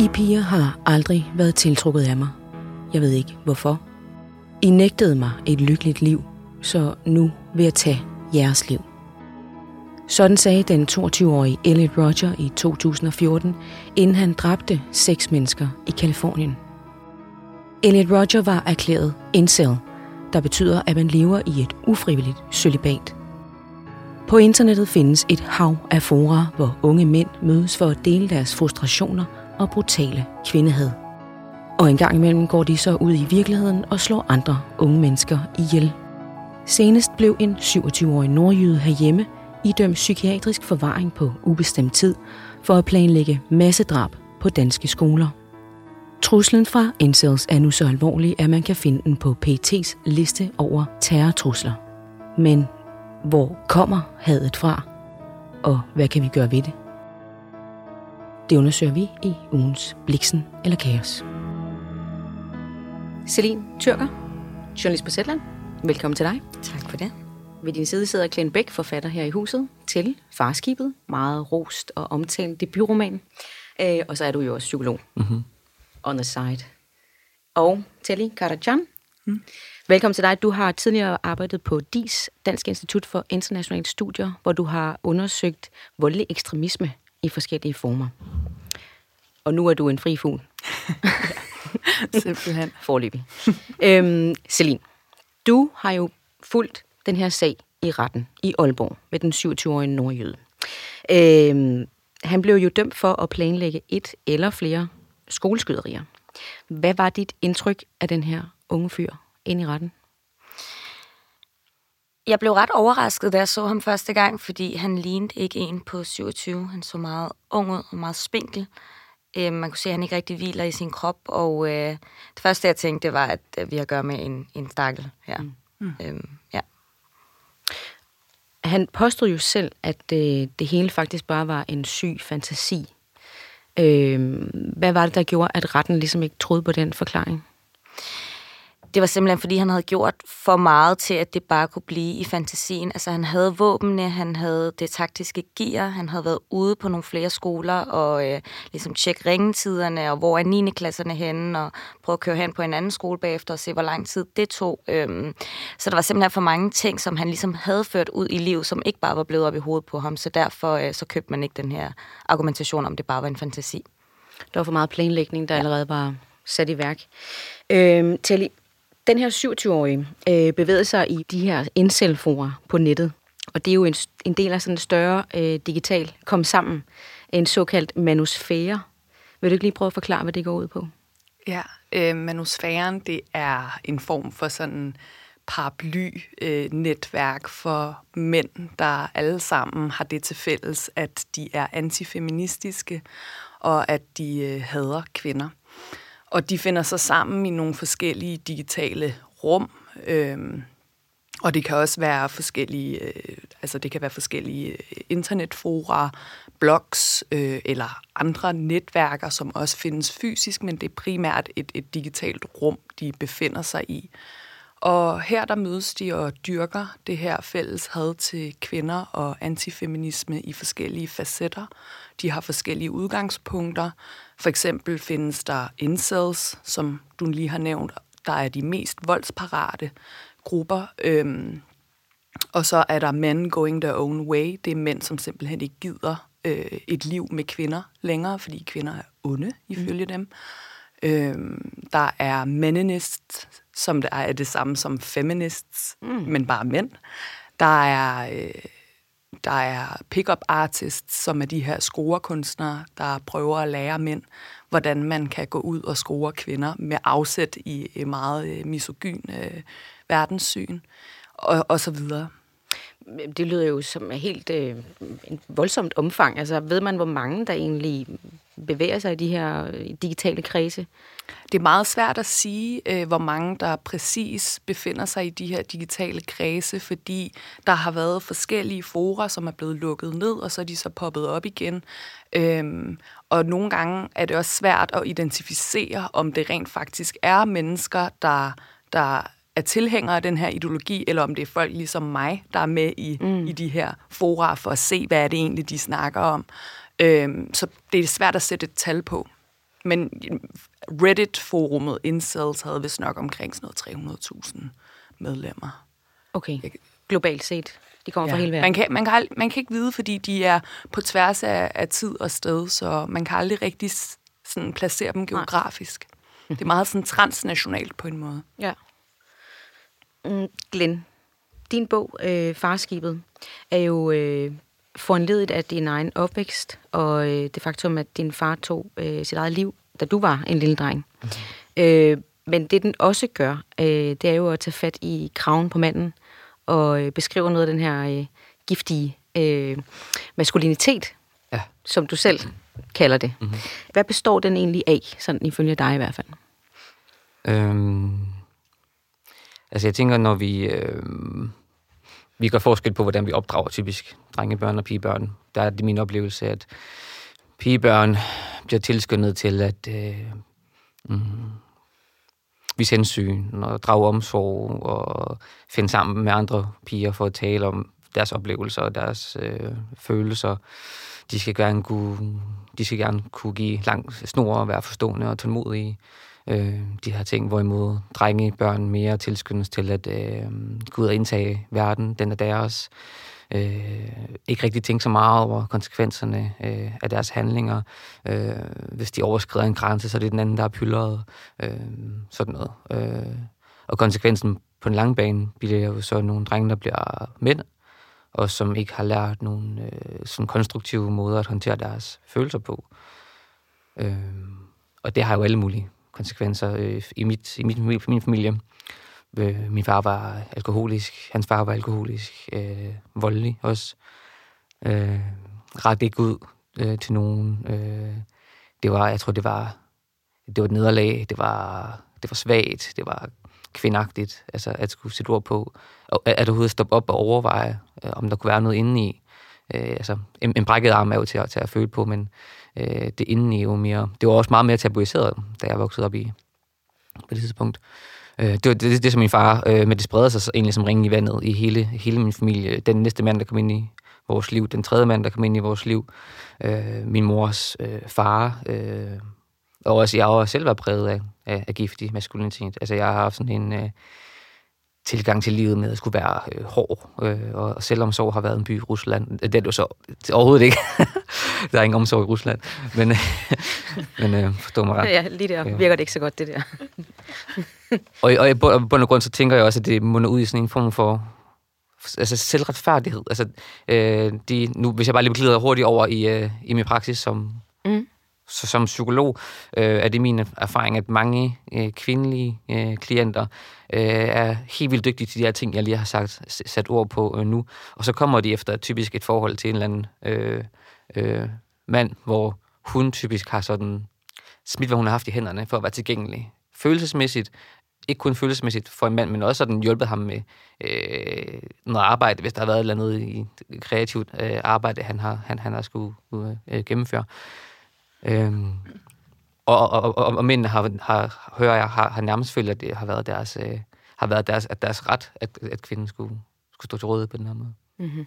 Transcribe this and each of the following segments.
I piger har aldrig været tiltrukket af mig. Jeg ved ikke hvorfor. I nægtede mig et lykkeligt liv, så nu vil jeg tage jeres liv. Sådan sagde den 22-årige Elliot Roger i 2014, inden han dræbte seks mennesker i Kalifornien. Elliot Roger var erklæret incel, der betyder, at man lever i et ufrivilligt celibat. På internettet findes et hav af fora, hvor unge mænd mødes for at dele deres frustrationer og brutale kvindehad. Og en gang imellem går de så ud i virkeligheden og slår andre unge mennesker ihjel. Senest blev en 27-årig nordjyde herhjemme idømt psykiatrisk forvaring på ubestemt tid for at planlægge massedrab på danske skoler. Truslen fra incels er nu så alvorlig, at man kan finde den på PT's liste over terrortrusler. Men hvor kommer hadet fra? Og hvad kan vi gøre ved det? Det undersøger vi i ugens Bliksen eller Kaos. Celine Tyrker, journalist på Zetland. Velkommen til dig. Tak for det. Ved din side sidder Glenn Beck, forfatter her i huset, til Farskibet. Meget rost og omtalt debutroman. Øh, og så er du jo også psykolog. Mm-hmm. On the side. Og Telly Karajan. Mm. Velkommen til dig. Du har tidligere arbejdet på DIS, Dansk Institut for Internationale Studier, hvor du har undersøgt voldelig ekstremisme i forskellige former. Og nu er du en fri fugl. Simpelthen. Forløbig. øhm, Celine, du har jo fulgt den her sag i retten i Aalborg med den 27-årige nordjyde. Øhm, han blev jo dømt for at planlægge et eller flere skoleskyderier. Hvad var dit indtryk af den her unge fyr ind i retten? Jeg blev ret overrasket, da jeg så ham første gang, fordi han lignede ikke en på 27. Han så meget ung ud og meget spinkel. Øh, man kunne se, at han ikke rigtig hviler i sin krop, og øh, det første, jeg tænkte, det var, at øh, vi har at gøre med en, en stakkel her. Mm. Mm. Øhm, ja. Han påstod jo selv, at øh, det hele faktisk bare var en syg fantasi. Øh, hvad var det, der gjorde, at retten ligesom ikke troede på den forklaring? Det var simpelthen, fordi han havde gjort for meget til, at det bare kunne blive i fantasien. Altså han havde våbnene, han havde det taktiske gear, han havde været ude på nogle flere skoler og øh, ligesom tjekke ringetiderne, og hvor er 9. klasserne henne, og prøve at køre hen på en anden skole bagefter og se, hvor lang tid det tog. Øhm, så der var simpelthen for mange ting, som han ligesom havde ført ud i liv, som ikke bare var blevet op i hovedet på ham. Så derfor øh, så købte man ikke den her argumentation om, det bare var en fantasi. Der var for meget planlægning, der ja. allerede var sat i værk. Øhm, Telly, den her 27-årige øh, bevægede sig i de her incel på nettet, og det er jo en, en del af sådan en større øh, digital kom sammen, en såkaldt manusfære. Vil du ikke lige prøve at forklare, hvad det går ud på? Ja, øh, manusfæren, det er en form for sådan paraply-netværk øh, for mænd, der alle sammen har det til fælles, at de er antifeministiske, og at de øh, hader kvinder. Og de finder sig sammen i nogle forskellige digitale rum. Øhm, og det kan også være forskellige, øh, altså det kan være forskellige øh, internetfora, blogs øh, eller andre netværker, som også findes fysisk, men det er primært et, et digitalt rum, de befinder sig i. Og her der mødes de og dyrker det her fælles had til kvinder og antifeminisme i forskellige facetter. De har forskellige udgangspunkter. For eksempel findes der incels, som du lige har nævnt, der er de mest voldsparate grupper. Øhm, og så er der men going their own way. Det er mænd, som simpelthen ikke gider øh, et liv med kvinder længere, fordi kvinder er onde, ifølge mm. dem. Øhm, der er meninists, som er det samme som feminists, mm. men bare mænd. Der er, øh, der er pick-up artists, som er de her scorekunstnere, der prøver at lære mænd, hvordan man kan gå ud og score kvinder med afsæt i et meget øh, misogyn øh, verdenssyn, og, og så videre. Det lyder jo som helt øh, en voldsomt omfang. Altså, ved man, hvor mange der egentlig bevæger sig i de her øh, digitale kredse? Det er meget svært at sige, øh, hvor mange der præcis befinder sig i de her digitale kredse, fordi der har været forskellige fora, som er blevet lukket ned, og så er de så poppet op igen. Øhm, og nogle gange er det også svært at identificere, om det rent faktisk er mennesker, der, der er tilhængere af den her ideologi, eller om det er folk ligesom mig, der er med i, mm. i de her fora for at se, hvad er det egentlig, de snakker om. Øhm, så det er svært at sætte et tal på. men Reddit-forumet Incels havde vist nok omkring sådan noget 300.000 medlemmer. Okay, globalt set. De kommer ja. fra hele verden. Man kan, man, kan, ald- man kan ikke vide, fordi de er på tværs af, af tid og sted, så man kan aldrig rigtig sådan placere dem geografisk. Nej. Det er meget sådan transnationalt på en måde. Ja. Mm, Glenn, din bog, øh, Farskibet, er jo øh, foranledet af din egen opvækst, og øh, det faktum, at din far tog øh, sit eget liv, da du var en lille dreng. Mm-hmm. Øh, men det, den også gør, øh, det er jo at tage fat i kraven på manden, og øh, beskrive noget af den her øh, giftige øh, maskulinitet, ja. som du selv kalder det. Mm-hmm. Hvad består den egentlig af, sådan ifølge dig i hvert fald? Øhm, altså jeg tænker, når vi... Øh, vi gør forskel på, hvordan vi opdrager typisk drengebørn og pigebørn. Der er det min oplevelse, at pigebørn bliver tilskyndet til at øh, mm, vise hensyn og drage omsorg og finde sammen med andre piger for at tale om deres oplevelser og deres øh, følelser. De skal gerne kunne, de skal gerne kunne give lang snor og være forstående og tålmodige. Øh, de her ting, hvorimod drenge børn mere tilskyndes til at øh, gå ud og indtage verden, den er deres. Øh, ikke rigtig tænke så meget over konsekvenserne øh, af deres handlinger. Øh, hvis de overskrider en grænse, så er det den anden, der er pyldret. Øh, sådan noget. Øh, og konsekvensen på den lange bane bliver jo så nogle drenge, der bliver mænd, og som ikke har lært nogle øh, sådan konstruktive måder at håndtere deres følelser på. Øh, og det har jo alle mulige konsekvenser øh, i, mit, i mit, min familie. Øh, min far var alkoholisk, hans far var alkoholisk, øh, voldelig også. Øh, ret ikke ud øh, til nogen. Øh, det var, jeg tror, det var, det var et nederlag, det var, det var svagt, det var kvindagtigt, altså at skulle sætte ord på, og at overhovedet stoppe op og overveje, øh, om der kunne være noget inde i. Øh, altså, en, en brækket arm er jo til at, til at føle på, men øh, det indeni er jo mere, det var også meget mere tabuiseret, da jeg voksede op i på det tidspunkt. Øh, det var det, det, det, som min far, øh, men det spreder sig egentlig som ringen i vandet i hele, hele min familie. Den næste mand, der kom ind i vores liv, den tredje mand, der kom ind i vores liv, øh, min mors øh, far, øh, og også jeg har også selv været præget af, af, af giftig maskulinitet. Altså jeg har haft sådan en øh, tilgang til livet med at skulle være øh, hård, øh, og, selvomsorg har været en by i Rusland. Det er jo så overhovedet ikke. der er ingen omsorg i Rusland. Men, men øh, forstå mig ret. Ja, lige der virker det ikke så godt, det der. og, og i bund og grund, så tænker jeg også, at det munder ud i sådan en form for altså selvretfærdighed. Altså, øh, de, nu, hvis jeg bare lige glider hurtigt over i, øh, i min praksis som så, som psykolog, øh, er det min erfaring, at mange øh, kvindelige øh, klienter øh, er helt vildt dygtige til de her ting, jeg lige har sagt, sat ord på øh, nu. Og så kommer de efter typisk et forhold til en eller anden øh, øh, mand, hvor hun typisk har sådan smidt, hvad hun har haft i hænderne for at være tilgængelig. Følelsesmæssigt, ikke kun følelsesmæssigt for en mand, men også sådan hjulpet ham med øh, noget arbejde, hvis der har været et eller andet i kreativt øh, arbejde, han har, han, han har skulle øh, øh gennemføre. Øh, og, og, og, og mændene har, har, hører jeg, har, har nærmest følt, at det har været deres, øh, har været deres, at deres ret, at, at kvinden skulle, skulle stå til rådighed på den her måde. Mm-hmm.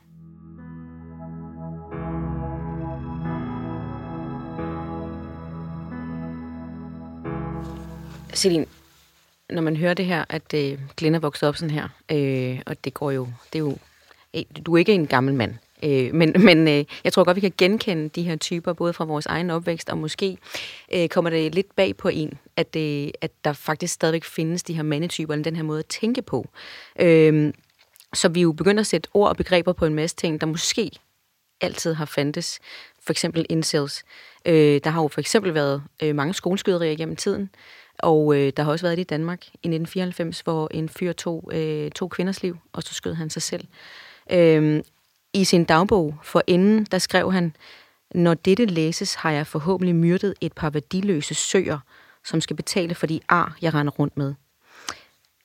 Celine, når man hører det her, at øh, Glenn er vokset op sådan her, øh, og det går jo, det er jo, du er ikke en gammel mand, øh, men, men øh, jeg tror godt, vi kan genkende de her typer, både fra vores egen opvækst, og måske øh, kommer det lidt bag på en, at, øh, at der faktisk stadigvæk findes de her mandetyper, eller den her måde at tænke på. Øh, så vi jo begynder at sætte ord og begreber på en masse ting, der måske altid har fandtes. For eksempel incels. Øh, der har jo for eksempel været øh, mange skoleskyderier gennem tiden. Og øh, der har også været det i Danmark i 1994, hvor en fyr tog øh, to kvinders liv, og så skød han sig selv. Øh, i sin dagbog for inden, der skrev han, når dette læses, har jeg forhåbentlig myrdet et par værdiløse søer, som skal betale for de ar, jeg render rundt med.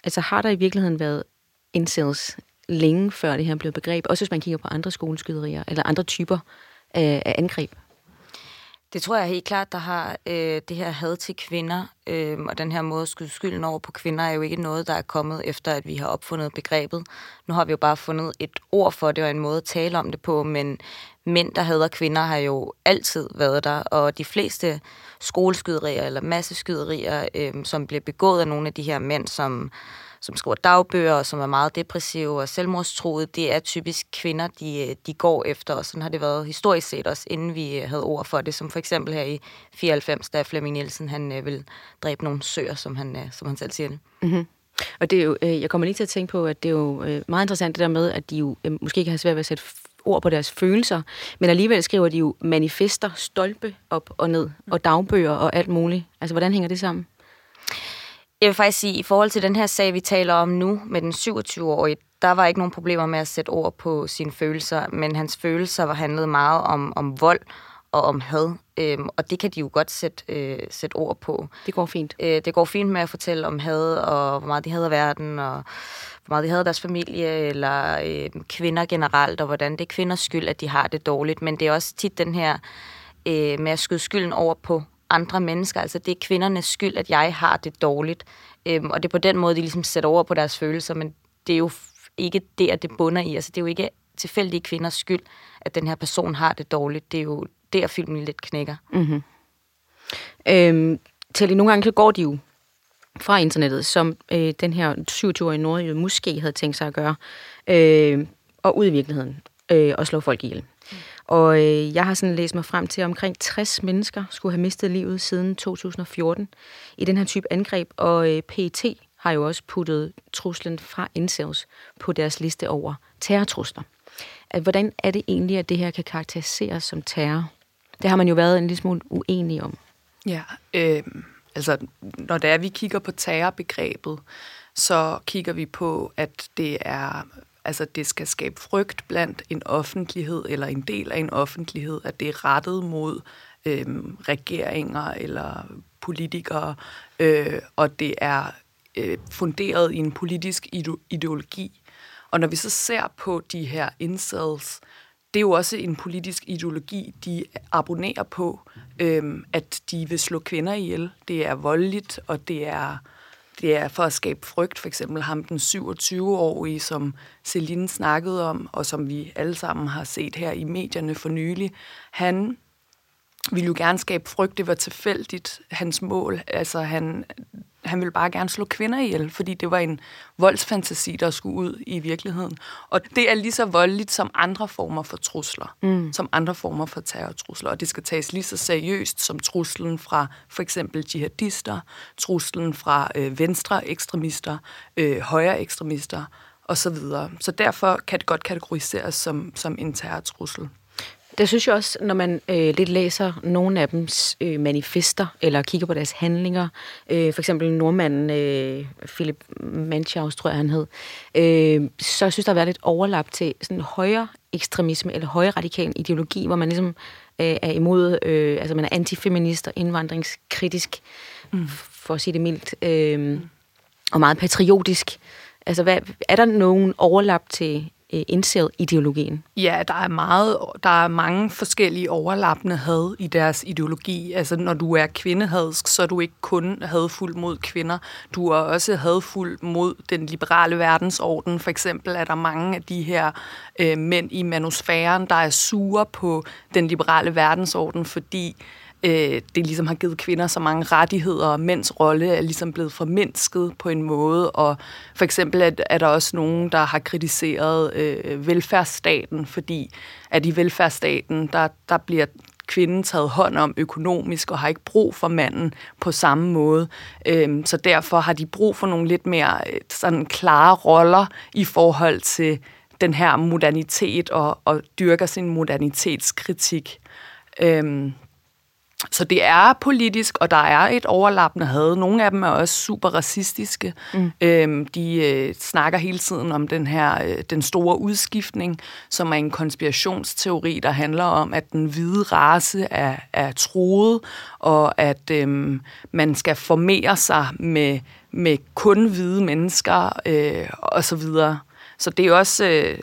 Altså har der i virkeligheden været incels længe før det her blev begreb, også hvis man kigger på andre skoleskyderier, eller andre typer af, af angreb? Det tror jeg helt klart, der har øh, det her had til kvinder, øh, og den her måde at skyde skylden over på kvinder, er jo ikke noget, der er kommet efter, at vi har opfundet begrebet. Nu har vi jo bare fundet et ord for det, og en måde at tale om det på, men, mænd, der hader kvinder, har jo altid været der, og de fleste skoleskyderier eller masseskyderier, øh, som bliver begået af nogle af de her mænd, som som skriver dagbøger, og som er meget depressive og selvmordstruede, det er typisk kvinder, de, de går efter, og sådan har det været historisk set også, inden vi havde ord for det, som for eksempel her i 94, da Flemming Nielsen han øh, vil dræbe nogle søer, som han, øh, som han selv siger det. Mm-hmm. Og det er jo, øh, jeg kommer lige til at tænke på, at det er jo øh, meget interessant det der med, at de jo øh, måske kan have svært ved at sætte ord på deres følelser, men alligevel skriver de jo manifester, stolpe op og ned, og dagbøger og alt muligt. Altså, hvordan hænger det sammen? Jeg vil faktisk sige, at i forhold til den her sag, vi taler om nu med den 27-årige, der var ikke nogen problemer med at sætte ord på sine følelser, men hans følelser var handlet meget om, om vold og om had, øhm, og det kan de jo godt sætte, øh, sætte ord på. Det går fint. Øh, det går fint med at fortælle om had, og hvor meget de hader verden, og hvor meget de hader deres familie, eller øh, kvinder generelt, og hvordan det er kvinders skyld, at de har det dårligt, men det er også tit den her øh, med at skyde skylden over på andre mennesker. Altså det er kvindernes skyld, at jeg har det dårligt. Øhm, og det er på den måde, de ligesom sætter over på deres følelser, men det er jo ikke der, det bunder i. Altså det er jo ikke tilfældige kvinders skyld, at den her person har det dårligt. Det er jo der, filmen lidt knækker. Mm-hmm. Øhm, til nogle gange så går de jo fra internettet, som øh, den her 27-årige nordjyde måske havde tænkt sig at gøre, øh, og ud i virkeligheden, øh, og slå folk ihjel. Og øh, jeg har sådan læst mig frem til, at omkring 60 mennesker skulle have mistet livet siden 2014 i den her type angreb, og øh, PET har jo også puttet truslen fra incels på deres liste over terrortrusler. At, hvordan er det egentlig, at det her kan karakteriseres som terror? Det har man jo været en lille smule uenig om. Ja, øh, altså når det er, vi kigger på terrorbegrebet, så kigger vi på, at det er Altså det skal skabe frygt blandt en offentlighed eller en del af en offentlighed, at det er rettet mod øh, regeringer eller politikere, øh, og det er øh, funderet i en politisk ideologi. Og når vi så ser på de her incels, det er jo også en politisk ideologi, de abonnerer på, øh, at de vil slå kvinder ihjel. Det er voldeligt, og det er det er for at skabe frygt, for eksempel ham den 27-årige, som Celine snakkede om, og som vi alle sammen har set her i medierne for nylig. Han ville jo gerne skabe frygt, det var tilfældigt hans mål. Altså han, han ville bare gerne slå kvinder ihjel, fordi det var en voldsfantasi, der skulle ud i virkeligheden. Og det er lige så voldeligt som andre former for trusler, mm. som andre former for terrortrusler. Og det skal tages lige så seriøst som truslen fra for eksempel jihadister, truslen fra øh, venstre ekstremister, øh, højre ekstremister osv. Så, så derfor kan det godt kategoriseres som, som en terrortrussel. Det synes jeg også, når man øh, lidt læser nogle af dem øh, manifester, eller kigger på deres handlinger, øh, for eksempel nordmanden øh, Philip Manchaus, tror jeg han hed, øh, så synes der har været lidt overlap til sådan højere ekstremisme, eller højere radikal ideologi, hvor man ligesom øh, er imod, øh, altså man er antifeminist og indvandringskritisk, mm. for at sige det mildt, øh, og meget patriotisk. Altså, hvad, er der nogen overlap til øh, incel-ideologien? Ja, der er, meget, der er mange forskellige overlappende had i deres ideologi. Altså, når du er kvindehadsk, så er du ikke kun hadfuld mod kvinder. Du er også hadfuld mod den liberale verdensorden. For eksempel er der mange af de her øh, mænd i manusfæren, der er sure på den liberale verdensorden, fordi øh, det ligesom har givet kvinder så mange rettigheder, og mænds rolle er ligesom blevet formindsket på en måde. Og for eksempel er, er der også nogen, der har kritiseret øh, velfærdsstaten, fordi at i velfærdsstaten, der, der bliver kvinden taget hånd om økonomisk og har ikke brug for manden på samme måde. Øhm, så derfor har de brug for nogle lidt mere øh, sådan klare roller i forhold til den her modernitet og, og dyrker sin modernitetskritik. Øhm, så det er politisk, og der er et overlappende had. Nogle af dem er også super racistiske. Mm. Øhm, de øh, snakker hele tiden om den her øh, den store udskiftning, som er en konspirationsteori, der handler om, at den hvide race er, er troet, og at øhm, man skal formere sig med, med kun hvide mennesker øh, og så videre. Så det er også øh,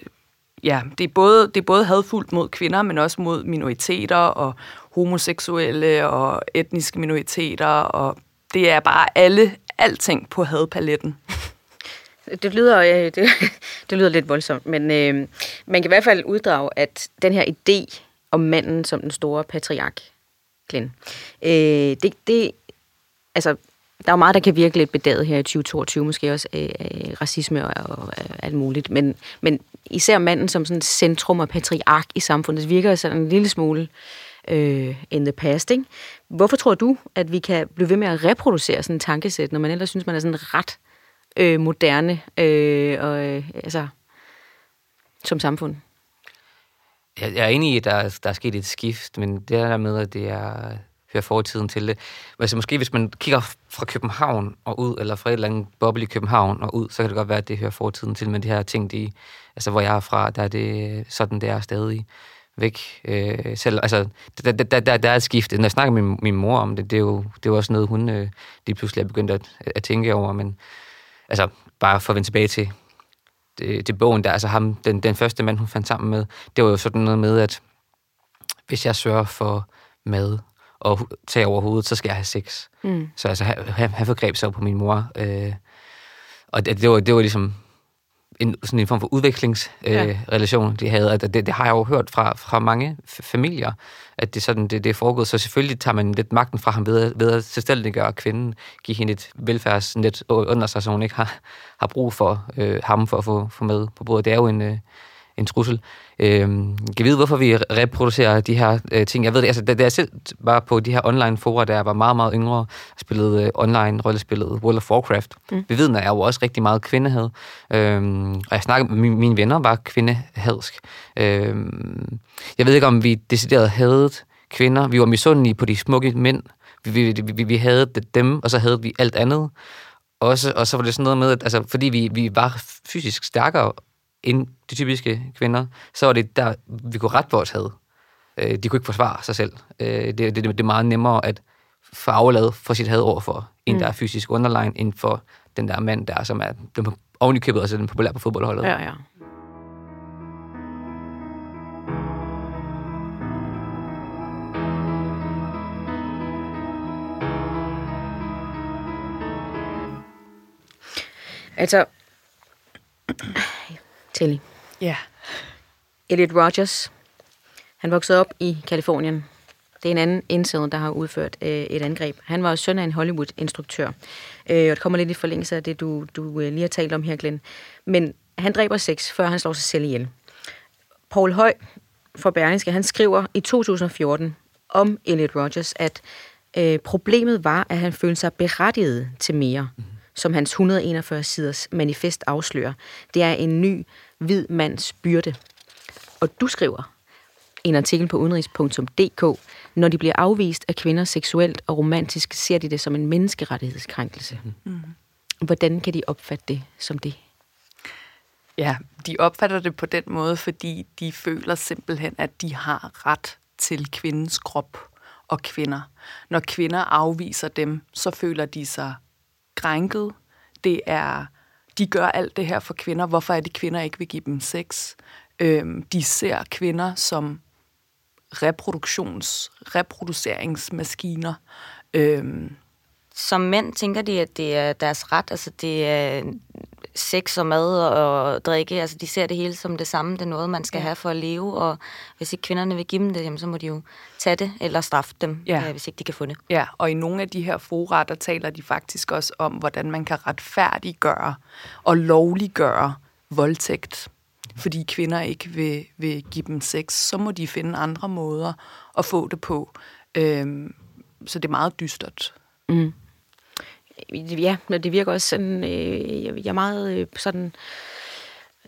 ja, det er, både, det er både hadfuldt mod kvinder, men også mod minoriteter og homoseksuelle og etniske minoriteter, og det er bare alle, alting på hadpaletten. Det lyder, øh, det, det lyder lidt voldsomt, men øh, man kan i hvert fald uddrage, at den her idé om manden som den store patriark, Glenn. Øh, det, det, altså, der er jo meget, der kan virke lidt bedaget her i 2022, måske også øh, øh, racisme og, og øh, alt muligt, men, men især manden som sådan centrum og patriark i samfundet, det virker sådan en lille smule øh, in the past. Ikke? Hvorfor tror du, at vi kan blive ved med at reproducere sådan en tankesæt, når man ellers synes, man er sådan ret øh, moderne øh, og, øh, altså, som samfund? Jeg, jeg er enig i, at der, der er sket et skift, men det der med, at det er hører fortiden til det. Altså måske hvis man kigger fra København og ud, eller fra et eller andet boble i København og ud, så kan det godt være, at det hører fortiden til, men de her ting, de, altså hvor jeg er fra, der er det sådan, det er stadig væk. Øh, selv, altså, der, der, der, der er et skift. Når jeg snakker med min, min mor om det, det er jo, det er jo også noget, hun øh, lige pludselig er begyndt at, at tænke over, men altså, bare for at vende tilbage til, det, det bogen der, altså ham, den, den første mand, hun fandt sammen med, det var jo sådan noget med, at hvis jeg sørger for mad og tage over hovedet, så skal jeg have sex. Mm. Så altså, han, han forgreb sig på min mor. Øh, og det, det, var, det var ligesom en, sådan en form for udviklingsrelation, øh, ja. de havde. At det, det har jeg jo hørt fra, fra mange familier, at det, sådan, det, det er foregået. Så selvfølgelig tager man lidt magten fra ham ved, ved at selvstændiggøre kvinden, give hende et velfærdsnet under sig, så hun ikke har, har brug for øh, ham for at få, få med på bordet. Det er jo en, øh, en trussel. Øh, kan vide, hvorfor vi reproducerer de her øh, ting? Jeg ved det, altså, da, da jeg selv var på de her online fora, der var meget, meget yngre, og spillede øh, online rollespillet World of Warcraft. Mm. At jeg jo også rigtig meget kvindehad. Øh, og jeg snakkede med mine, venner, var kvindehadsk. Øh, jeg ved ikke, om vi decideret havde kvinder. Vi var misundelige på de smukke mænd. Vi, vi, vi, vi havde dem, og så havde vi alt andet. Også, og så var det sådan noget med, at altså, fordi vi, vi var fysisk stærkere end de typiske kvinder, så var det der, vi kunne ret vores had. Øh, de kunne ikke forsvare sig selv. Øh, det, det, det er meget nemmere at få afladet for sit had over for en, mm. der er fysisk underline, end for den der mand der, som er den oven i købet, altså den populære på fodboldholdet. Ja, ja. Altså, Tilly. Ja. Elliot Rogers, han voksede op i Kalifornien. Det er en anden indsædende, der har udført øh, et angreb. Han var søn af en Hollywood-instruktør. Øh, og det kommer lidt i forlængelse af det, du, du øh, lige har talt om her, Glenn. Men han dræber sex, før han slår sig selv ihjel. Paul Høj fra Berlingske, han skriver i 2014 om Elliot Rogers, at øh, problemet var, at han følte sig berettiget til mere. Mm som hans 141 siders manifest afslører. Det er en ny hvid mands byrde. Og du skriver en artikel på udenrigs.dk, når de bliver afvist af kvinder seksuelt og romantisk, ser de det som en menneskerettighedskrænkelse. Mm. Hvordan kan de opfatte det som det? Ja, de opfatter det på den måde, fordi de føler simpelthen, at de har ret til kvindens krop og kvinder. Når kvinder afviser dem, så føler de sig krænket. Det er, de gør alt det her for kvinder. Hvorfor er det, kvinder ikke vil give dem sex? Øhm, de ser kvinder som reproduktions, reproduceringsmaskiner. Øhm, som mænd tænker de, at det er deres ret. Altså det er sex og mad og drikke. Altså de ser det hele som det samme. Det er noget, man skal ja. have for at leve. Og hvis ikke kvinderne vil give dem det, jamen, så må de jo tage det eller straffe dem, ja. øh, hvis ikke de kan få det. Ja, og i nogle af de her fora, der taler de faktisk også om, hvordan man kan retfærdiggøre og lovliggøre voldtægt fordi kvinder ikke vil, vil give dem sex, så må de finde andre måder at få det på. Øhm, så det er meget dystert. Mm. Ja, det virker også sådan, øh, jeg er meget øh, sådan,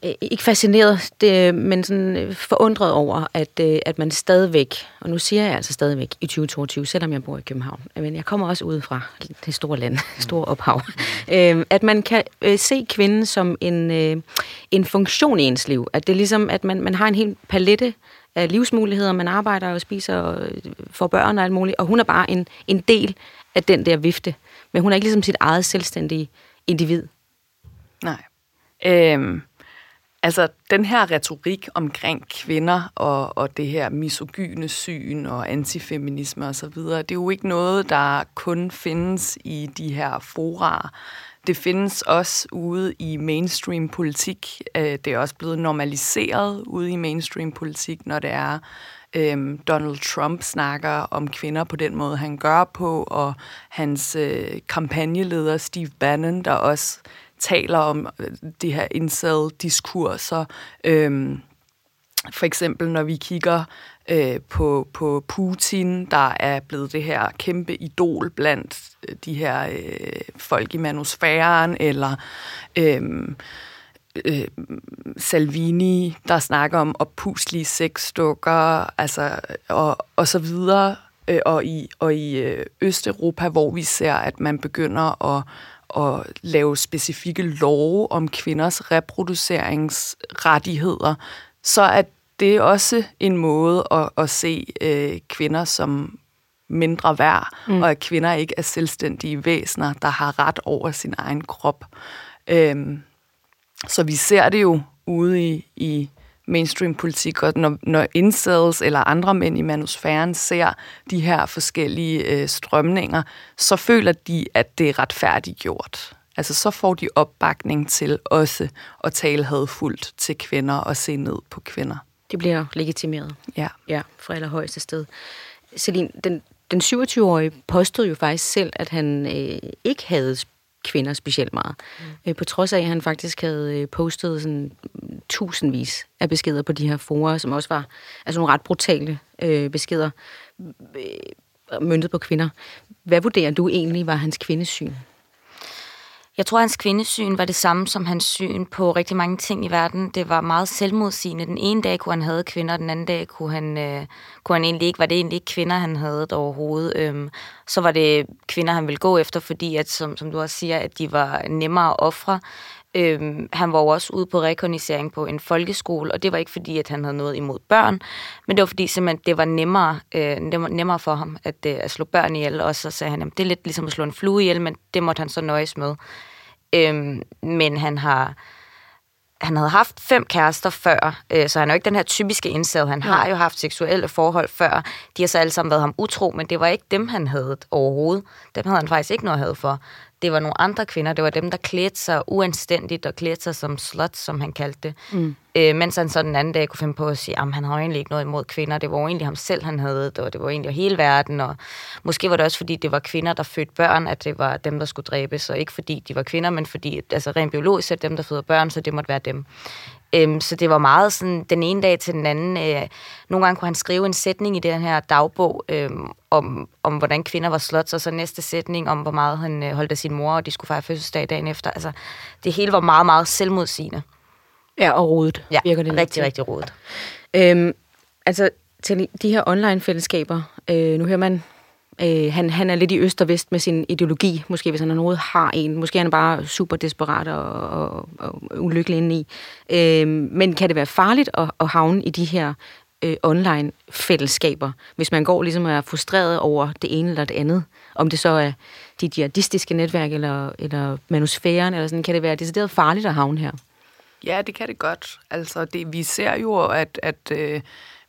øh, ikke fascineret, det, men sådan øh, forundret over, at, øh, at man stadigvæk, og nu siger jeg altså stadigvæk i 2022, selvom jeg bor i København, men jeg kommer også ud fra det store land, store ophav, øh, at man kan øh, se kvinden som en, øh, en funktion i ens liv, at det er ligesom, at man, man har en hel palette af livsmuligheder, man arbejder og spiser og får børn og alt muligt, og hun er bare en, en del af den der vifte. Men hun er ikke ligesom sit eget selvstændige individ. Nej. Øhm, altså, den her retorik omkring kvinder og, og det her misogyne syn og antifeminisme osv., det er jo ikke noget, der kun findes i de her fora. Det findes også ude i mainstream politik. Øh, det er også blevet normaliseret ude i mainstream politik, når det er, Øhm, Donald Trump snakker om kvinder på den måde, han gør på, og hans øh, kampagneleder Steve Bannon, der også taler om øh, det her incel-diskurser. Øhm, for eksempel når vi kigger øh, på, på Putin, der er blevet det her kæmpe idol blandt øh, de her øh, folk i manusfæren, eller øh, øh, Salvini, der snakker om oppuslige sexdukker, altså, og, og så videre. Øh, og i, og i øh, Østeuropa, hvor vi ser, at man begynder at, at lave specifikke love om kvinders reproduceringsrettigheder, så er det også en måde at, at se øh, kvinder som mindre værd, mm. og at kvinder ikke er selvstændige væsener, der har ret over sin egen krop. Øhm, så vi ser det jo ude i, i mainstream-politik, og når, når incels eller andre mænd i manusfæren ser de her forskellige øh, strømninger, så føler de, at det er retfærdigt gjort. Altså så får de opbakning til også at tale hadfuldt til kvinder og se ned på kvinder. Det bliver legitimeret. Ja. Ja, fra allerhøjeste sted. Celine, den, den 27-årige påstod jo faktisk selv, at han øh, ikke havde kvinder specielt meget. Mm. Øh, på trods af, at han faktisk havde øh, postet sådan tusindvis af beskeder på de her forer, som også var altså nogle ret brutale øh, beskeder øh, myndet på kvinder. Hvad vurderer du egentlig var hans kvindesyn? Jeg tror, hans kvindesyn var det samme som hans syn på rigtig mange ting i verden. Det var meget selvmodsigende. Den ene dag kunne han have kvinder, og den anden dag kunne han, øh, kunne han egentlig ikke, var det egentlig ikke kvinder, han havde overhovedet. Øhm, så var det kvinder, han ville gå efter, fordi, at, som, som du også siger, at de var nemmere at ofre. Øhm, han var jo også ude på rekognisering på en folkeskole, og det var ikke fordi, at han havde noget imod børn, men det var fordi simpelthen, det var nemmere, øh, nemmere for ham at, øh, at slå børn ihjel, og så sagde han, at det er lidt ligesom at slå en flue ihjel, men det måtte han så nøjes med. Øhm, men han har han havde haft fem kærester før, øh, så han er jo ikke den her typiske indsat. Han ja. har jo haft seksuelle forhold før. De har så alle sammen været ham utro, men det var ikke dem, han havde overhovedet. Dem havde han faktisk ikke noget had for det var nogle andre kvinder. Det var dem, der klædte sig uanstændigt og klædte sig som slut, som han kaldte det. Mm. Øh, mens han så den anden dag kunne finde på at sige, at han har egentlig ikke noget imod kvinder. Det var jo egentlig ham selv, han havde det, og det var egentlig hele verden. Og måske var det også, fordi det var kvinder, der fødte børn, at det var dem, der skulle dræbes. Og ikke fordi de var kvinder, men fordi, altså rent biologisk, at dem, der føder børn, så det måtte være dem. Øhm, så det var meget sådan den ene dag til den anden. Øh, nogle gange kunne han skrive en sætning i den her dagbog øh, om, om, hvordan kvinder var slot, og så næste sætning om, hvor meget han øh, holdt af sin mor, og de skulle fejre fødselsdag dagen efter. Altså, det hele var meget, meget selvmodsigende. Ja, og rodet ja, virker det rigtig, rigtig rodet. Øhm, altså, til de her online-fællesskaber, øh, nu hører man Øh, han, han er lidt i øst og vest med sin ideologi, måske hvis han noget har en. Måske er han bare super desperat og, og, og ulykkelig inde i. Øh, men kan det være farligt at, at havne i de her øh, online-fællesskaber, hvis man går ligesom og er frustreret over det ene eller det andet? Om det så er de jihadistiske netværk eller, eller manusfæren, eller sådan, kan det være decideret farligt at havne her? Ja, det kan det godt. Altså, det, vi ser jo, at, at øh,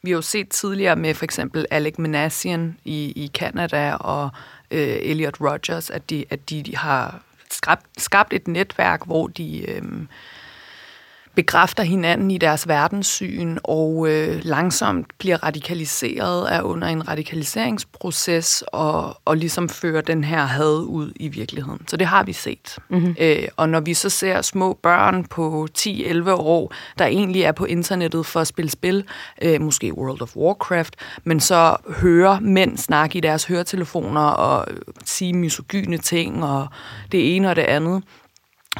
vi har jo set tidligere med for eksempel Alec Manassian i, i Canada og øh, Elliot Rogers, at de, at de, de har skabt, skabt et netværk, hvor de... Øh, bekræfter hinanden i deres verdenssyn og øh, langsomt bliver radikaliseret, er under en radikaliseringsproces og, og ligesom fører den her had ud i virkeligheden. Så det har vi set. Mm-hmm. Øh, og når vi så ser små børn på 10-11 år, der egentlig er på internettet for at spille spil, øh, måske World of Warcraft, men så hører mænd snakke i deres høretelefoner og sige misogyne ting og det ene og det andet,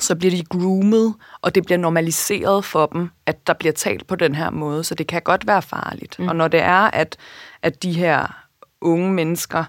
så bliver de groomet, og det bliver normaliseret for dem, at der bliver talt på den her måde, så det kan godt være farligt. Mm. Og når det er, at, at de her unge mennesker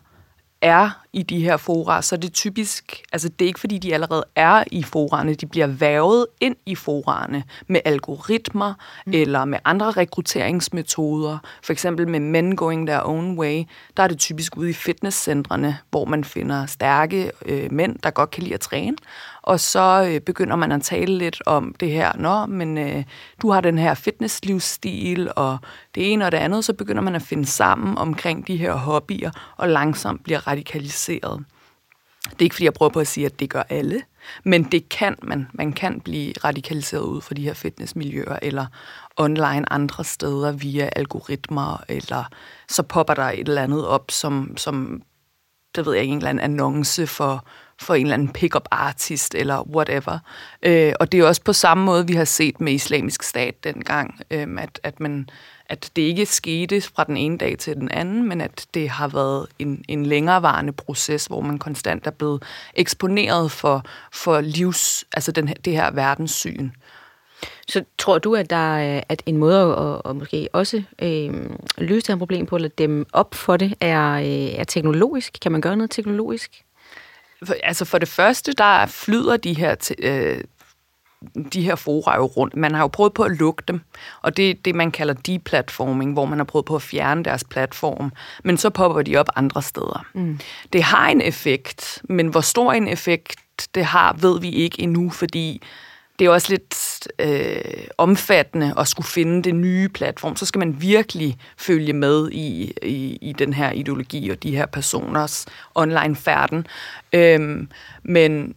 er i de her fora, så er det typisk, altså det er ikke fordi, de allerede er i foraerne, de bliver vævet ind i foraerne med algoritmer mm. eller med andre rekrutteringsmetoder. For eksempel med Men Going Their Own Way, der er det typisk ude i fitnesscentrene, hvor man finder stærke øh, mænd, der godt kan lide at træne, og så øh, begynder man at tale lidt om det her, nå, men øh, du har den her fitnesslivsstil, og det ene og det andet, så begynder man at finde sammen omkring de her hobbyer, og langsomt bliver radikaliseret. Det er ikke, fordi jeg prøver på at sige, at det gør alle, men det kan man. Man kan blive radikaliseret ud fra de her fitnessmiljøer, eller online andre steder via algoritmer, eller så popper der et eller andet op, som, som det ved jeg ikke, en eller anden annonce for, for en eller anden pick-up artist, eller whatever. Øh, og det er også på samme måde, vi har set med islamisk stat dengang, øh, at, at man at det ikke skete fra den ene dag til den anden, men at det har været en, en længerevarende proces, hvor man konstant er blevet eksponeret for, for livs, altså den, det her verdenssyn. Så tror du, at der er at en måde at, at måske også øh, løse det her problem på, eller dem op for det, er, øh, er teknologisk? Kan man gøre noget teknologisk? For, altså for det første, der flyder de her øh, de her fora jo rundt. Man har jo prøvet på at lukke dem, og det er det, man kalder deplatforming, hvor man har prøvet på at fjerne deres platform, men så popper de op andre steder. Mm. Det har en effekt, men hvor stor en effekt det har, ved vi ikke endnu, fordi det er også lidt øh, omfattende at skulle finde det nye platform. Så skal man virkelig følge med i, i, i den her ideologi og de her personers online færden. Øhm, men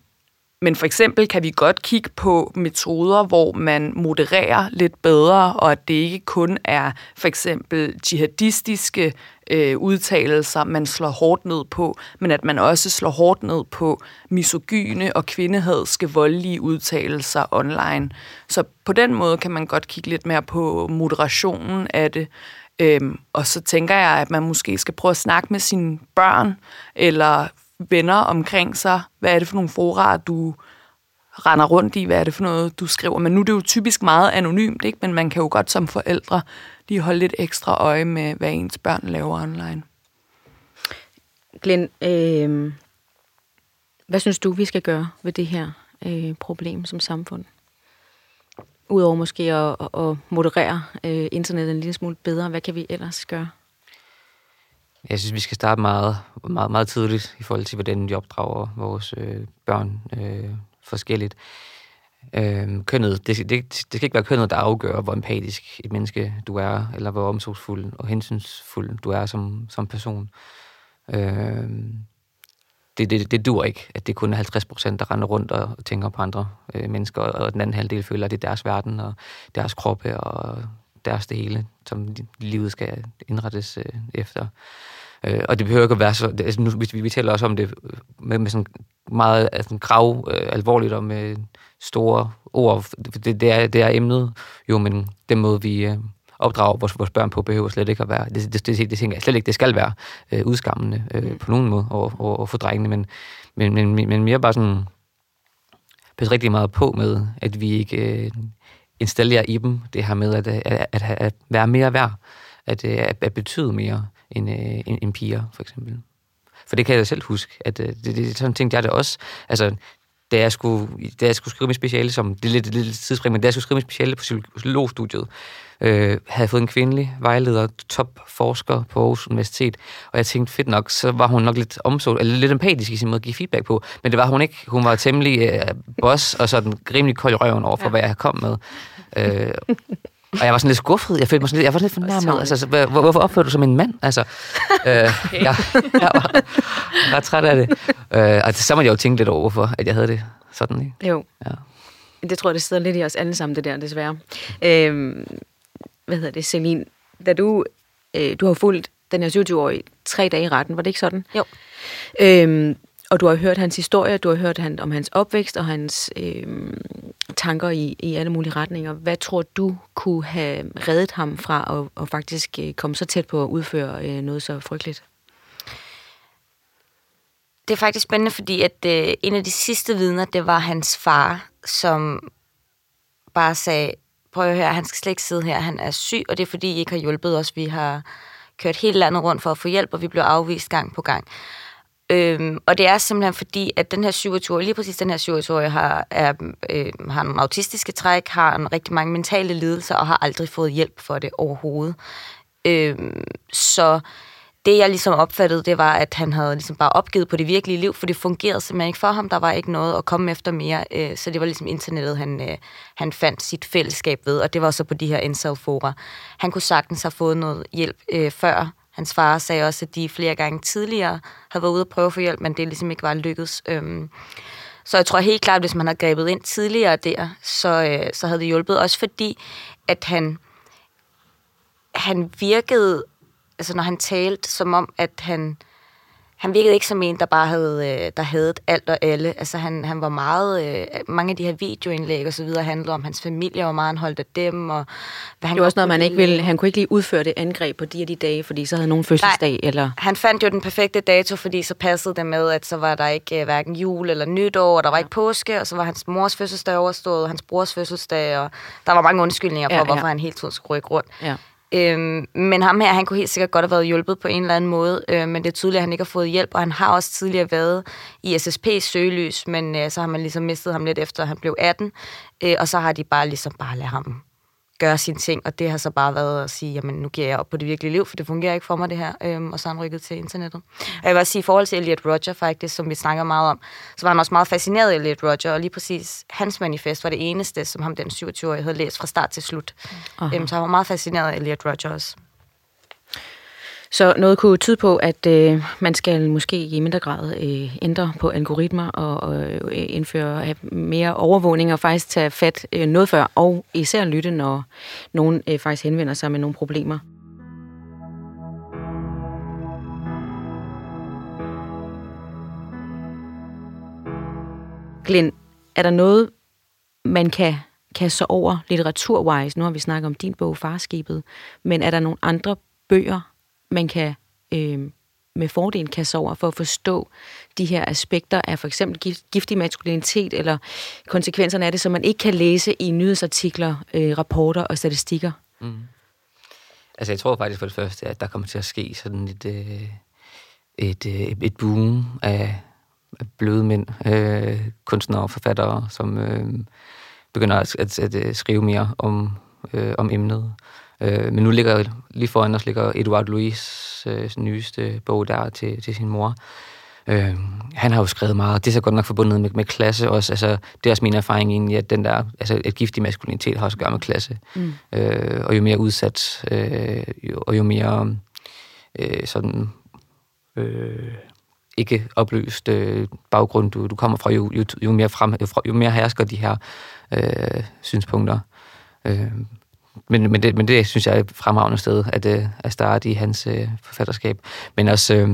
men for eksempel kan vi godt kigge på metoder, hvor man modererer lidt bedre, og at det ikke kun er for eksempel jihadistiske øh, udtalelser, man slår hårdt ned på, men at man også slår hårdt ned på misogyne og kvindehadske voldelige udtalelser online. Så på den måde kan man godt kigge lidt mere på moderationen af det. Øhm, og så tænker jeg, at man måske skal prøve at snakke med sine børn, eller venner omkring sig. Hvad er det for nogle fora, du render rundt i? Hvad er det for noget, du skriver? Men nu er det jo typisk meget anonymt, ikke? men man kan jo godt som forældre lige holde lidt ekstra øje med, hvad ens børn laver online. Glenn, øh, hvad synes du, vi skal gøre ved det her øh, problem som samfund? Udover måske at, at moderere øh, internettet en lille smule bedre, hvad kan vi ellers gøre? Jeg synes, vi skal starte meget, meget, meget tidligt i forhold til, hvordan vi opdrager vores øh, børn øh, forskelligt. Øh, kønnet, det, det, det skal ikke være kønnet, der afgør, hvor empatisk et menneske du er, eller hvor omsorgsfuld og hensynsfuld du er som, som person. Øh, det, det, det dur ikke, at det kun er 50 procent, der render rundt og tænker på andre øh, mennesker, og den anden halvdel føler, at det er deres verden og deres kroppe og deres det hele, som livet skal indrettes øh, efter. Øh, og det behøver ikke at være så... Det, altså nu, vi, vi taler også om det med, med sådan meget altså, grav øh, alvorligt og med store ord. Det, det, er, det er emnet jo, men den måde, vi øh, opdrager vores, vores børn på, behøver slet ikke at være... Det, det, det, det tænker jeg slet ikke, det skal være øh, udskammende øh, mm. på nogen måde over, over, over for drengene, men, men, men, men mere bare sådan passe rigtig meget på med, at vi ikke øh, installerer i dem det her med at, at, at, at, at være mere værd, at, øh, at, at betyde mere end, øh, end, end piger, for eksempel. For det kan jeg da selv huske, at øh, det, det, sådan tænkte jeg det også. Altså, da jeg skulle, da jeg skulle skrive mit speciale, som det er lidt, lidt tidsspring, men da jeg skulle skrive mit speciale på psykologstudiet, øh, havde jeg fået en kvindelig vejleder, topforsker på Aarhus Universitet, og jeg tænkte, fedt nok, så var hun nok lidt omsorg, eller lidt empatisk i sin måde at give feedback på, men det var hun ikke. Hun var temmelig øh, boss, og sådan rimelig kold i røven over for, ja. hvad jeg kom med. Øh, og jeg var sådan lidt skuffet. Jeg følte mig sådan lidt, jeg var sådan lidt fornærmet. Altså, hvor, hvorfor opfører du som en mand? Altså, øh, jeg, jeg, var, jeg var træt af det. Øh, og så må jeg jo tænke lidt over, hvorfor at jeg havde det sådan. Ikke? Jo. Ja. Det tror jeg, det sidder lidt i os alle sammen, det der, desværre. Øh, hvad hedder det, Celine? Da du, øh, du har fulgt den her 27-årige tre dage i retten, var det ikke sådan? Jo. Øh, og du har hørt hans historie, du har hørt han, om hans opvækst og hans øh, tanker i, i alle mulige retninger. Hvad tror du kunne have reddet ham fra at, at faktisk øh, komme så tæt på at udføre øh, noget så frygteligt? Det er faktisk spændende, fordi at øh, en af de sidste vidner, det var hans far, som bare sagde, prøv at høre, han skal slet ikke sidde her, han er syg, og det er fordi, I ikke har hjulpet os. Vi har kørt hele landet rundt for at få hjælp, og vi blev afvist gang på gang. Øhm, og det er simpelthen fordi, at den her 27 lige præcis den her 27 har, er, øh, har nogle autistiske træk, har en rigtig mange mentale lidelser og har aldrig fået hjælp for det overhovedet. Øhm, så det, jeg ligesom opfattede, det var, at han havde ligesom bare opgivet på det virkelige liv, for det fungerede simpelthen ikke for ham. Der var ikke noget at komme efter mere, øh, så det var ligesom internettet, han, øh, han fandt sit fællesskab ved, og det var så på de her incel-fora. Han kunne sagtens have fået noget hjælp øh, før hans far sagde også, at de flere gange tidligere havde været ude at prøve for hjælp, men det ligesom ikke var lykkedes. Øhm, så jeg tror helt klart, at hvis man havde grebet ind tidligere der, så, øh, så havde det hjulpet. Også fordi, at han, han virkede, altså når han talte, som om, at han han virkede ikke som en, der bare havde, øh, der havde alt og alle. Altså han, han var meget, øh, mange af de her videoindlæg og så videre handlede om hans familie, og meget han holdt af dem. Og hvad han det var også noget, man ikke ville, han kunne ikke lige udføre det angreb på de og de dage, fordi så havde nogen fødselsdag. Nej, eller... han fandt jo den perfekte dato, fordi så passede det med, at så var der ikke uh, hverken jul eller nytår, og der var ikke påske, og så var hans mors fødselsdag overstået, og hans brors fødselsdag, og der var mange undskyldninger for, ja, ja. hvorfor han hele tiden skulle rykke rundt. Ja. Øhm, men ham her, han kunne helt sikkert godt have været hjulpet på en eller anden måde, øh, men det er tydeligt, at han ikke har fået hjælp, og han har også tidligere været i SSP's søgelys, men øh, så har man ligesom mistet ham lidt efter, at han blev 18, øh, og så har de bare ligesom bare ladet ham gøre sine ting, og det har så bare været at sige, jamen nu giver jeg op på det virkelige liv, for det fungerer ikke for mig det her, øhm, og så han rykket til internettet. Og jeg vil også sige, i forhold til Elliot Roger faktisk, som vi snakker meget om, så var han også meget fascineret af Elliot Roger, og lige præcis hans manifest var det eneste, som ham den 27-årige havde læst fra start til slut. Øhm, så han var meget fascineret af Elliot Roger også. Så noget kunne tyde på, at øh, man skal måske i mindre grad øh, ændre på algoritmer og, øh, indføre have mere overvågning og faktisk tage fat øh, noget før, og især lytte, når nogen øh, faktisk henvender sig med nogle problemer. Glenn, er der noget, man kan kaste sig over litteraturwise? Nu har vi snakket om din bog, Farskibet, men er der nogle andre bøger, man kan øh, med fordel kasse over for at forstå de her aspekter af for eksempel giftig maskulinitet eller konsekvenserne af det, som man ikke kan læse i nyhedsartikler, øh, rapporter og statistikker? Mm. Altså jeg tror faktisk for det første, at der kommer til at ske sådan et, øh, et, øh, et boom af, af bløde mænd, øh, kunstnere og forfattere, som øh, begynder at, at, at, at skrive mere om, øh, om emnet. Øh, men nu ligger lige foran os ligger Eduard Louis øh, nyeste bog der til, til sin mor. Øh, han har jo skrevet meget. Det er så godt nok forbundet med, med klasse også. Altså, det er også min erfaring egentlig, at den der, altså, et giftig maskulinitet har også at gøre med klasse. Mm. Øh, og jo mere udsat, øh, jo, og jo mere øh, sådan øh, ikke oplyst øh, baggrund du, du kommer fra, jo, jo, jo, mere frem, jo, jo mere hersker de her øh, synspunkter. Øh, men, men, det, men det synes jeg er et fremragende sted at, øh, at starte i hans øh, forfatterskab. Men også øh,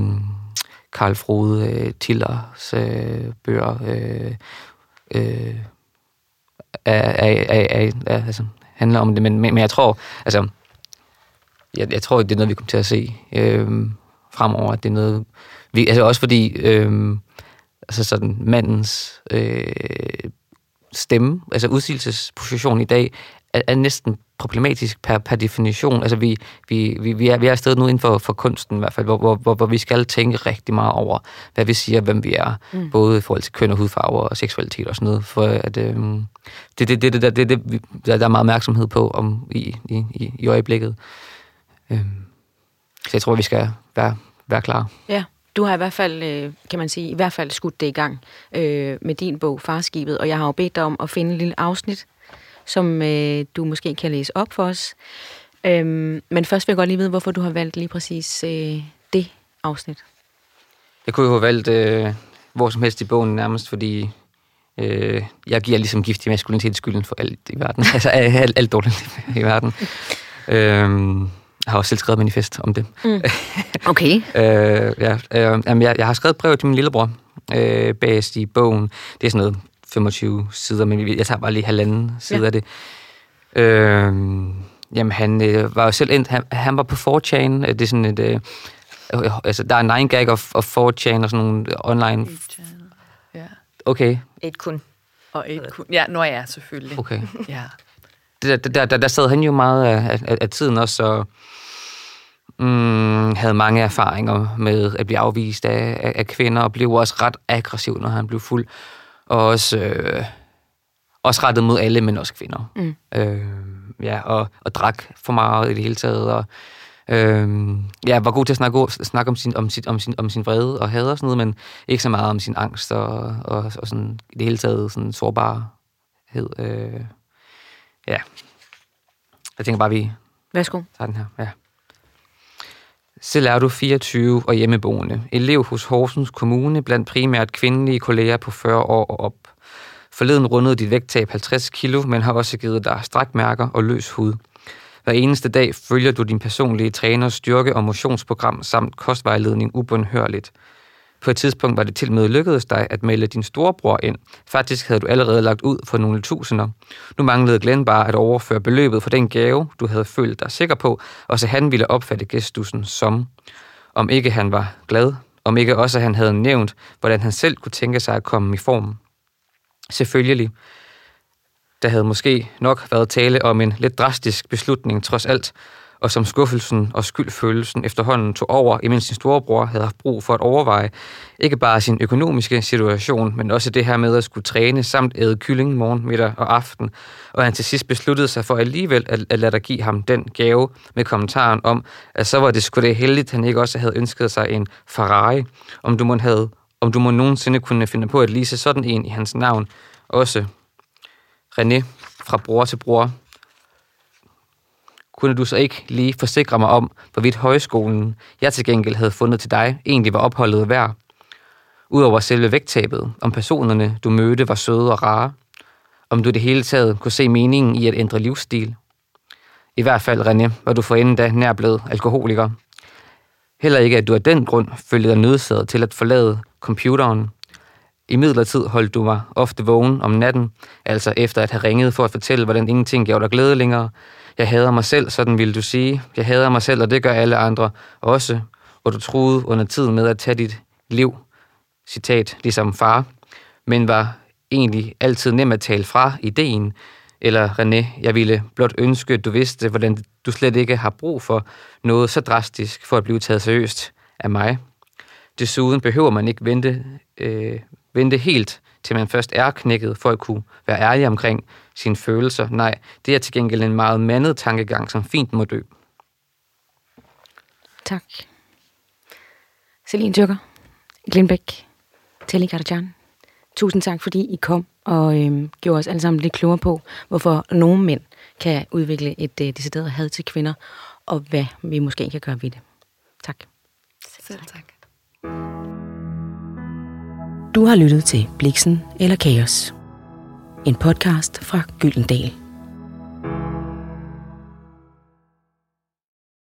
Karl Frode øh, Tillers øh, bøger øh, øh, er, er, er, er, er, altså, handler om det. Men, men, men jeg tror, altså, jeg, jeg tror, det er noget, vi kommer til at se øh, fremover. At det er noget, vi, altså også fordi øh, altså sådan mandens øh, stemme, altså udsigelsesposition i dag, er, er næsten problematisk per, per definition. Altså vi, vi, vi, vi, er, vi er afsted nu inden for, for kunsten i hvert fald, hvor, hvor, hvor, hvor vi skal tænke rigtig meget over, hvad vi siger, hvem vi er, mm. både i forhold til køn og hudfarver og seksualitet og sådan noget, for at øh, det, det, det, det, det, det, det, der er meget opmærksomhed på om i, i, i, i øjeblikket. Øh, så jeg tror, vi skal være, være klar. Ja. Du har i hvert fald, øh, kan man sige, i hvert fald skudt det i gang øh, med din bog, Farskibet, og jeg har jo bedt dig om at finde et lille afsnit som øh, du måske kan læse op for os. Øhm, men først vil jeg godt lige vide, hvorfor du har valgt lige præcis øh, det afsnit. Jeg kunne jo have valgt øh, hvor som helst i bogen nærmest, fordi øh, jeg giver ligesom giftig maskulinitet skylden for alt i verden. altså alt, alt dårligt i verden. øhm, jeg har også selv skrevet manifest om det. Mm. Okay. øh, ja, øh, jamen, jeg, jeg har skrevet brev til min lillebror øh, bagest i bogen. Det er sådan noget 25 sider, men jeg tager bare lige halvanden side ja. af det. Øh, jamen, han øh, var jo selv ind, han, han var på 4chan, det er sådan et, øh, øh altså, der er 9gag og, og 4chan og sådan nogle online... Ja. Okay. Et kun. Og et kun. Ja, når jeg er selvfølgelig. Okay. ja. Der, der, der, der sad han jo meget af, af, af tiden også, og mm, havde mange erfaringer med at blive afvist af, af, af kvinder, og blev også ret aggressiv, når han blev fuld og også, øh, også rettet mod alle, men også kvinder. Mm. Øh, ja, og, og drak for meget i det hele taget, og øh, ja, var god til at snakke, snakke om, sin, om, sin, om, sin, om sin vrede og had og sådan noget, men ikke så meget om sin angst og, og, og sådan, i det hele taget sådan sårbarhed. Øh, ja. Jeg tænker bare, vi Værsgo. tager den her. Ja. Selv er du 24 og hjemmeboende. Elev hos Horsens Kommune blandt primært kvindelige kolleger på 40 år og op. Forleden rundede dit vægttab 50 kilo, men har også givet dig strækmærker og løs hud. Hver eneste dag følger du din personlige træners styrke- og motionsprogram samt kostvejledning ubundhørligt. På et tidspunkt var det til med lykkedes dig at melde din storebror ind. Faktisk havde du allerede lagt ud for nogle tusinder. Nu manglede Glenn bare at overføre beløbet for den gave, du havde følt dig sikker på, og så han ville opfatte gestussen som. Om ikke han var glad, om ikke også han havde nævnt, hvordan han selv kunne tænke sig at komme i form. Selvfølgelig. Der havde måske nok været tale om en lidt drastisk beslutning trods alt, og som skuffelsen og skyldfølelsen efterhånden tog over, imens sin storebror havde haft brug for at overveje ikke bare sin økonomiske situation, men også det her med at skulle træne samt æde kylling morgen, middag og aften, og han til sidst besluttede sig for alligevel at, at lade dig give ham den gave med kommentaren om, at så var det sgu det heldigt, han ikke også havde ønsket sig en Ferrari, om du må havde om du må nogensinde kunne finde på at lise sådan en i hans navn, også René fra bror til bror, kunne du så ikke lige forsikre mig om, hvorvidt højskolen, jeg til gengæld havde fundet til dig, egentlig var opholdet værd? Udover selve vægttabet, om personerne, du mødte, var søde og rare, om du det hele taget kunne se meningen i at ændre livsstil. I hvert fald, René, var du forinden da nær blevet alkoholiker. Heller ikke, at du af den grund følte dig nødsaget til at forlade computeren. I midlertid holdt du mig ofte vågen om natten, altså efter at have ringet for at fortælle, hvordan ingenting gav dig glæde længere, jeg hader mig selv, sådan ville du sige. Jeg hader mig selv, og det gør alle andre også. Og du troede under tiden med at tage dit liv, citat, ligesom far, men var egentlig altid nem at tale fra ideen, eller René, jeg ville blot ønske, at du vidste, hvordan du slet ikke har brug for noget så drastisk for at blive taget seriøst af mig. Desuden behøver man ikke vente, øh, vente helt, til man først er knækket, for at kunne være ærlig omkring sine følelser. Nej, det er til gengæld en meget mandet tankegang, som fint må dø. Tak. Celine Tyrker, Glenbæk, Telly Karajan. Tusind tak, fordi I kom og øhm, gjorde os alle sammen lidt klogere på, hvorfor nogle mænd kan udvikle et øh, decideret had til kvinder, og hvad vi måske kan gøre ved det. Tak. Selv tak. Du har lyttet til Bliksen eller Kaos. En podcast fra Gyldendal.